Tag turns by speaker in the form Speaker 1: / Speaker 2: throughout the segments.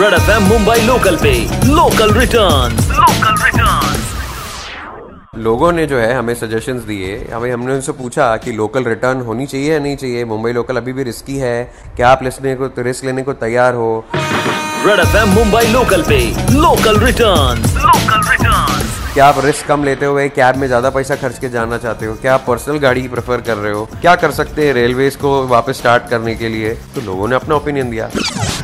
Speaker 1: Red F Mumbai local पे. Local return local return
Speaker 2: लोगों ने जो है हमें सजेशंस दिए। हमें हमने उनसे पूछा कि लोकल रिटर्न होनी चाहिए या नहीं चाहिए? मुंबई लोकल अभी भी रिस्की है। क्या आप लेने को रिस्क लेने को तैयार हो?
Speaker 1: रेड एफ़ मुंबई लोकल पे. लोकल रिटर्न लोकल रिटर्न
Speaker 2: क्या आप रिस्क कम लेते हुए कैब में ज़्यादा पैसा खर्च के जाना चाहते हो? क्या आप पर्सनल गाड़ी प्रेफर कर रहे हो? क्या कर सकते हैं रेलवे को वापस स्टार्ट करने के लिए? तो लोगों ने अपना ओपिनियन दिया।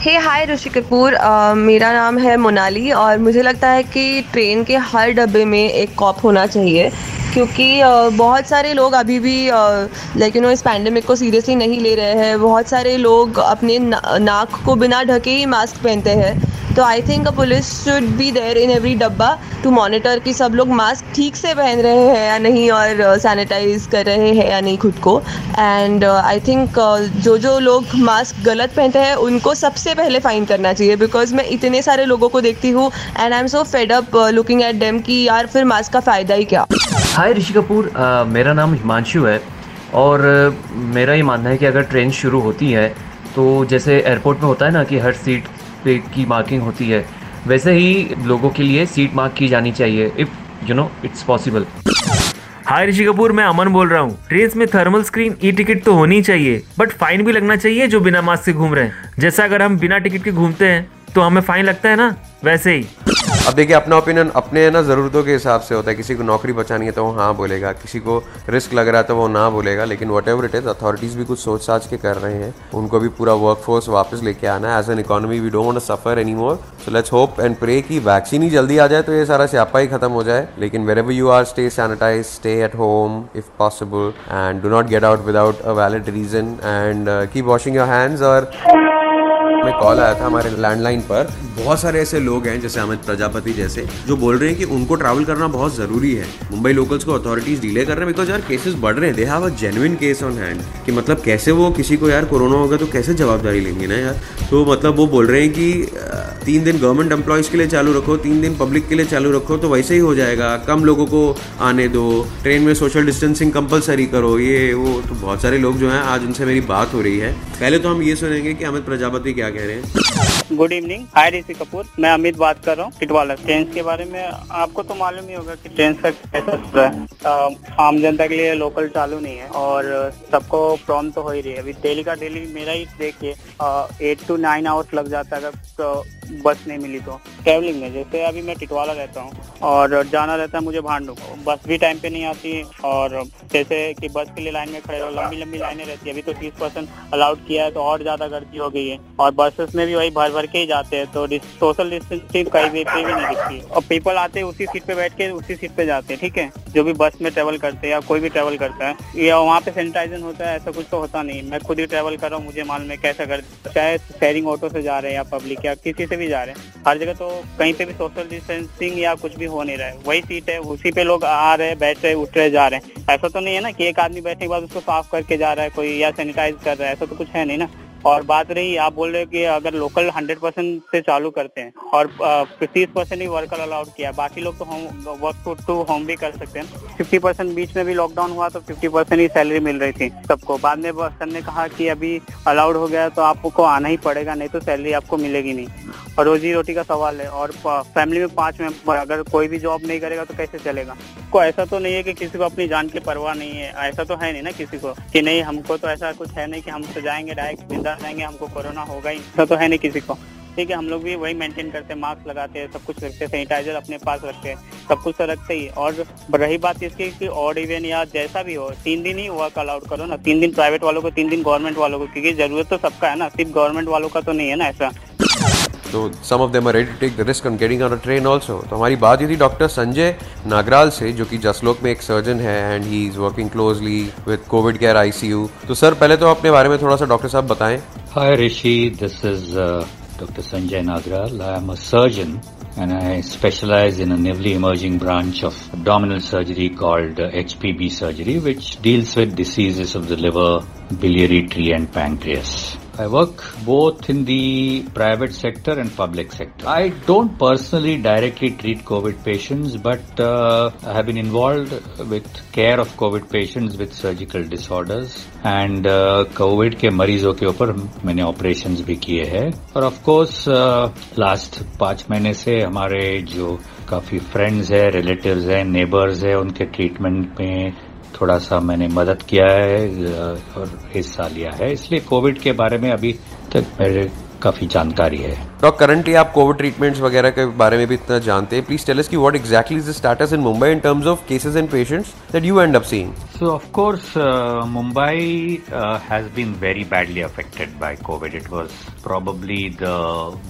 Speaker 3: हे हाय ऋषि कपूर। मेरा नाम है मोनाली और मुझे लगता है कि ट्रेन के हर डब्बे में एक कॉप होना चाहिए, क्योंकि बहुत सारे लोग अभी भी लाइक यू नो इस पैंडमिक को सीरियसली नहीं ले रहे हैं। बहुत सारे लोग अपने नाक को बिना ढके ही मास्क पहनते हैं। तो I think a police should be there in every डब्बा टू मॉनिटर कि सब लोग मास्क ठीक से पहन रहे हैं या नहीं और सैनिटाइज uh, कर रहे हैं या नहीं खुद को। एंड आई थिंक जो जो लोग मास्क गलत पहनते हैं उनको सबसे पहले फाइन करना चाहिए बिकॉज़ मैं इतने सारे लोगों को देखती हूँ and I am so fed up looking at them कि यार फिर मास्क का फ़ायदा ही क्या?
Speaker 4: हाय ऋषि कपूर uh, मेरा नाम हिमांशु है और uh, मेरा ये मानना है कि अगर ट्रेन शुरू होती है तो जैसे एयरपोर्ट में होता है ना कि हर सीट पे की मार्किंग होती है। वैसे ही लोगों के लिए सीट मार्क की जानी चाहिए if you know it's possible
Speaker 5: hi, Rishi Kapoor, मैं अमन बोल रहा हूँ। ट्रेन में थर्मल स्क्रीन ई टिकट तो होनी चाहिए बट फाइन भी लगना चाहिए जो बिना मास्क से घूम रहे हैं। जैसा अगर हम बिना टिकट के घूमते हैं तो हमें फाइन लगता है ना? वैसे ही।
Speaker 2: अब देखिए, अपना ओपिनियन अपने ना ज़रूरतों के हिसाब से होता है। किसी को नौकरी बचानी है तो वो हाँ बोलेगा, किसी को रिस्क लग रहा है तो वो ना बोलेगा, लेकिन whatever it is authorities भी कुछ सोच साझ के कर रहे हैं। उनको भी पूरा वर्क फोर्स वापस लेके आना है। As an economy we don't suffer any more so let's hope and pray कि वैक्सीन ही जल्दी आ जाए तो ये सारा स्यापा ही खत्म हो जाए। लेकिन wherever you are stay sanitize stay at home if possible and do not get out without a valid reason and keep washing your hands और में कॉल आया था हमारे लैंडलाइन पर। बहुत सारे ऐसे लोग हैं, जैसे अमित प्रजापति जैसे, जो बोल रहे हैं कि उनको ट्रैवल करना बहुत ज़रूरी है। मुंबई लोकल्स को अथॉरिटीज डिले कर रहे हैं बिकॉज़ यार केसेस बढ़ रहे हैं। They have a genuine case on hand कि मतलब कैसे वो किसी को यार कोरोना होगा तो कैसे जवाबदारी लेंगे ना यार? तो मतलब वो बोल रहे हैं कि तीन दिन गवर्नमेंट एम्प्लॉयज़ के लिए चालू रखो, तीन दिन पब्लिक के लिए चालू रखो तो वैसे ही हो जाएगा। कम लोगों को आने दो। ट्रेन में सोशल डिस्टेंसिंग कंपलसरी करो। ये, वो तो बहुत सारे लोग जो हैं, आज उनसे मेरी बात हो रही है। पहले तो हम ये सुनेंगे कि अमित प्रजापति क्या कह रहे हैं
Speaker 6: good evening hi Rishi Kapoor मैं अमित बात कर रहा हूँ टिटवाला ट्रेन के बारे में आपको तो मालूम ही होगा कि ट्रेन का कैसा रहा है। आम जनता के लिए लोकल चालू नहीं है और सबको प्रॉब्लम तो हो ही रही है। अभी डेली का डेली मेरा ही देखिए एट टू नाइन आवर्स लग जाता है अगर तो बस नहीं मिली तो। ट्रेवलिंग में, जैसे अभी मैं टिटवाला रहता हूँ और जाना रहता है मुझे भांडू। बस भी टाइम पे नहीं आती और जैसे कि बस के लिए लाइन में खड़े हो लंबी लंबी लाइनें रहती है। अभी तो तीस परसेंट अलाउड किया है तो और ज़्यादा गर्दी हो गई है। और बसेस में भी वही भर भर के ही जाते हैं तो सोशल डिस्टेंसिंग कहीं भी पे भी नहीं दिखती। और पीपल आते हैं उसी सीट पे बैठ के, उसी सीट पे जाते हैं, ठीक है? जो भी बस में ट्रेवल करते हैं या कोई भी ट्रेवल करता है, या वहाँ पे सैनिटाइजन होता है, ऐसा कुछ तो होता नहीं। मैं खुद ही ट्रेवल कर रहा हूँ, मुझे मालूम है कैसा कर चाहे शेयरिंग ऑटो से जा रहे हैं या पब्लिक या किसी से भी जा रहे हैं, हर जगह तो कहीं पे भी सोशल डिस्टेंसिंग या कुछ भी हो नहीं रहा है। वही सीट है, उसी पे लोग आ रहे बैठ रहे उठ रहे जा रहे हैं। ऐसा तो नहीं है ना कि एक आदमी बैठने के बाद उसको साफ़ करके जा रहा है कोई या सैनिटाइज कर रहा है, ऐसा तो कुछ है नहीं ना। और बात रही, आप बोल रहे हो कि अगर लोकल हंड्रेड परसेंट से चालू करते हैं और तीस परसेंट ही वर्कर अलाउड किया बाकी लोग तो होम वर्क टू होम भी कर सकते हैं। फिफ्टी परसेंट बीच में भी लॉकडाउन हुआ तो फिफ्टी परसेंट ही सैलरी मिल रही थी सबको। बाद में सर ने कहा कि अभी अलाउड हो गया तो आपको आना ही पड़ेगा, नहीं तो सैलरी आपको मिलेगी नहीं। रोजी रोटी का सवाल है और फैमिली में पाँच मेंबर अगर कोई भी जॉब नहीं करेगा तो कैसे चलेगा? को ऐसा तो नहीं है कि किसी को अपनी जान की परवाह नहीं है, ऐसा तो है नहीं ना किसी को कि नहीं, हमको तो ऐसा कुछ है नहीं कि हम तो जाएँगे डायरेक्ट ज़िंदा जाएँगे हमको कोरोना होगा ही, ऐसा तो है नहीं किसी को। ठीक है, हम लोग भी वही मेंटेन करते हैं मास्क लगाते हैं, सब कुछ रखते हैं सैनिटाइजर अपने पास रखते हैं, सब कुछ तो रखते ही। और रही बात इसकी कि ऑड इवेंट या जैसा भी हो, तीन दिन ही वर्क अलाउड करो ना, तीन दिन प्राइवेट वालों को, तीन दिन गवर्नमेंट वालों को, क्योंकि ज़रूरत तो सबका है ना, सिर्फ़ गवर्नमेंट वालों का तो नहीं है ना ऐसा।
Speaker 2: तो some of them are ready to take the risk on getting on a train also तो हमारी बात ये थी डॉक्टर संजय नागराल से जो कि जसलोक में एक सर्जन है and he is working closely with covid care ICU तो सर पहले तो अपने बारे में थोड़ा सा डॉक्टर साहब बताएँ।
Speaker 7: Hi Rishi this is doctor Sanjay Nagral. I am a surgeon and I specialize in a newly emerging branch of abdominal surgery called uh, HPB surgery, which deals with diseases of the liver, biliary tree, and pancreas. I work both in the private sector and public sector. I don't personally directly treat COVID patients, but uh, I have been involved with care of COVID patients with surgical disorders and uh, COVID के मरीजों के ऊपर मैंने operations भी किए हैं और of course last पाँच महीने से हमारे जो काफ़ी फ्रेंड्स है रिलेटिव्स हैं नेबर्स है उनके ट्रीटमेंट में थोड़ा सा मैंने मदद किया है और हिस्सा लिया है। इसलिए कोविड के बारे में अभी तक मेरे काफ़ी जानकारी है।
Speaker 2: डॉक्टर करंटली आप कोविड ट्रीटमेंट्स वगैरह के बारे में भी इतना जानते हैं। प्लीज़ टेल अस कि what exactly is the status in Mumbai in terms of cases and patients that you end up seeing
Speaker 7: So of course, uh, Mumbai uh, has been very badly affected by COVID. It was probably the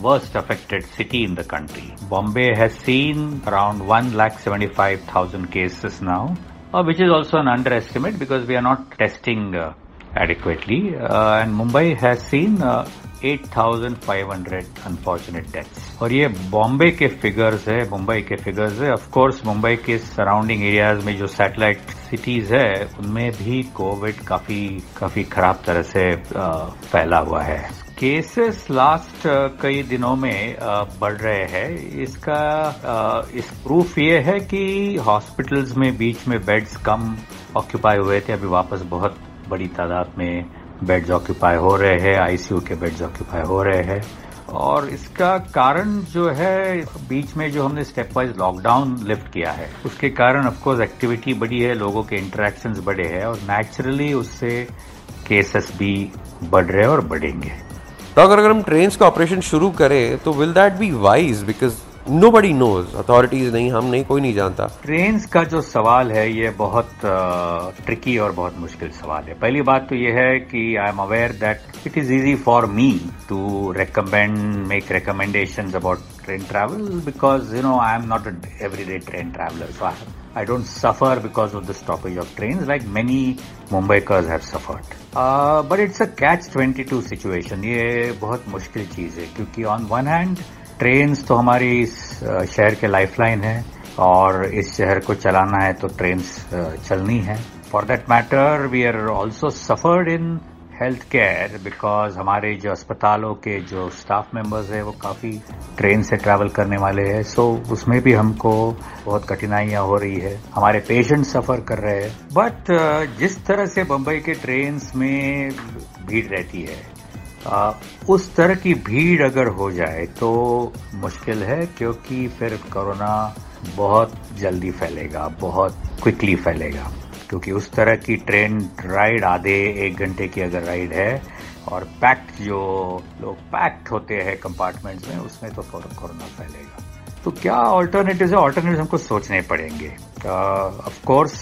Speaker 7: worst affected city in the country. Bombay has seen around 1,75,000 cases now, uh, which is also an underestimate because we are not testing uh, adequately. Uh, and Mumbai has seen uh, 8,500 unfortunate deaths और ये बॉम्बे के figures है मुंबई के figures है. Of course Mumbai के surrounding areas में जो satellite cities है उनमें भी कोविड काफ़ी काफ़ी खराब तरह से फैला हुआ है. केसेस लास्ट कई दिनों में बढ़ रहे हैं। इसका इस प्रूफ ये है कि हॉस्पिटल्स में बीच में बेड्स कम ऑक्यूपाई हुए थे। अभी वापस बहुत बड़ी तादाद में बेड्स ऑक्यूपाई हो रहे हैं। आईसीयू के बेड्स ऑक्यूपाई हो रहे हैं। और इसका कारण जो है, बीच में जो हमने स्टेप वाइज लॉकडाउन लिफ्ट किया है, उसके कारण ऑफकोर्स एक्टिविटी बढ़ी है, लोगों के इंटरेक्शंस बढ़े हैं और नेचुरली उससे केसेस भी बढ़ रहे और बढ़ेंगे।
Speaker 2: डॉक्टर अगर हम ट्रेन का ऑपरेशन शुरू करें तो will that be wise because nobody knows authorities नहीं, हम नहीं, कोई नहीं जानता।
Speaker 7: ट्रेन का जो सवाल है, ये बहुत ट्रिकी और बहुत मुश्किल सवाल है। पहली बात तो ये है कि I am aware that it is easy for me to recommend make recommendation about train travel because you know I am not every day train traveller so I don't suffer because of the stoppage of trains like many Mumbaikars have suffered. Uh, but it's a catch-22 situation. ये बहुत मुश्किल चीज़ है क्योंकि on one hand trains तो हमारी शहर के lifeline है और इस शहर को चलाना है तो ट्रेन्स चलनी है for that matter we are also suffered in health care because हमारे जो अस्पतालों के जो स्टाफ मेंबर्स है वो काफ़ी ट्रेन से ट्रैवल करने वाले हैं। सो so, उसमें भी हमको बहुत कठिनाइयाँ हो रही है। हमारे पेशेंट सफ़र कर रहे हैं। बट जिस तरह से बम्बई के ट्रेन में भीड़ रहती है आ, उस तरह की भीड़ अगर हो जाए तो मुश्किल है क्योंकि फिर कोरोना बहुत जल्दी फैलेगा बहुत क्विकली फैलेगा। क्योंकि उस तरह की ट्रेन राइड आधे एक घंटे की अगर राइड है, और पैक्ट जो लोग पैक्ट होते हैं कंपार्टमेंट्स में, उसमें तो कोरोना फैलेगा। तो क्या ऑल्टरनेटिव है? ऑल्टरनेटिव हमको सोचने पड़ेंगे। ऑफ़ कोर्स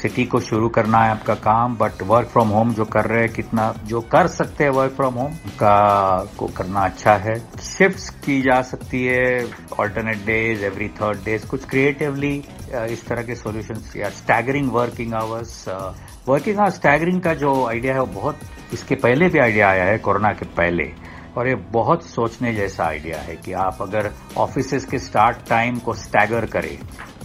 Speaker 7: सिटी को शुरू करना है आपका काम बट वर्क फ्रॉम होम जो कर रहे हैं, कितना, जो कर सकते हैं वर्क फ्रॉम होम का को करना अच्छा है। शिफ्ट की जा सकती है alternate days every third days कुछ क्रिएटिवली इस तरह के सॉल्यूशंस या staggering working hours working hours staggering का जो आइडिया है, वो बहुत इसके पहले भी आइडिया आया है, कोरोना के पहले। और ये बहुत सोचने जैसा आइडिया है कि आप अगर ऑफ़िस के स्टार्ट टाइम को स्टैगर करें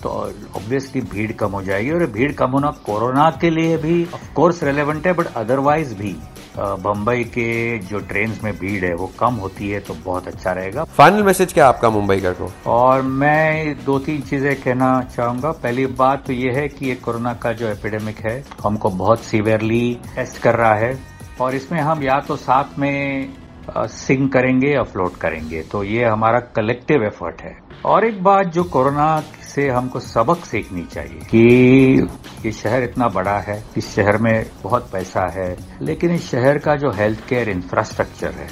Speaker 7: तो ऑब्वियसली भीड़ कम हो जाएगी। और भीड़ कम होना कोरोना के लिए भी ऑफ़ कोर्स रेलेवेंट है बट अदरवाइज़ भी। बम्बई के जो ट्रेन में भीड़ है वो कम होती है तो बहुत अच्छा रहेगा।
Speaker 2: फाइनल मैसेज क्या आपका मुंबई का को?
Speaker 7: और मैं दो तीन चीज़ें कहना चाहूँगा। पहली बात तो ये है कि ये कोरोना का जो एपिडेमिक है हमको बहुत सीवियरली टेस्ट कर रहा है। और इसमें हम या तो साथ में सिंग करेंगे या फ्लोट करेंगे। तो ये हमारा कलेक्टिव एफर्ट है। और एक बात जो कोरोना से हमको सबक सीखनी चाहिए कि ये शहर इतना बड़ा है, इस शहर में बहुत पैसा है, लेकिन इस शहर का जो हेल्थ केयर इंफ्रास्ट्रक्चर है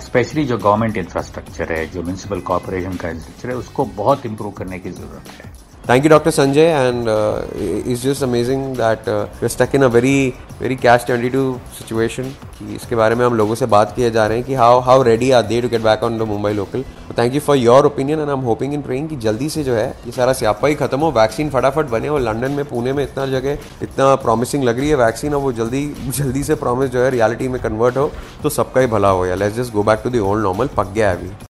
Speaker 7: स्पेशली जो गवर्नमेंट इंफ्रास्ट्रक्चर है, जो म्यूनसिपल कॉरपोरेशन का इंफ्रास्ट्रक्चर है, उसको बहुत इम्प्रूव करने की ज़रूरत है।
Speaker 2: Thank you, Dr. Sanjay, and uh, it's just amazing that uh, we're stuck in a very very catch 22 situation. कि इसके बारे में हम लोगों से बात किए जा रहे हैं कि how how ready are they to get back on the Mumbai local thank you for your opinion and I am hoping in praying कि जल्दी से जो है ये सारा स्यापा ही खत्म हो वैक्सीन फटाफट बने और लंदन में पुणे में इतना जगह इतना प्रॉमिसिंग लग रही है वैक्सीन और वो जल्दी जल्दी से प्रॉमिस जो है रियलिटी में कन्वर्ट हो तो सबका ही भला हो या let's just go back to the old normal पक गया अभी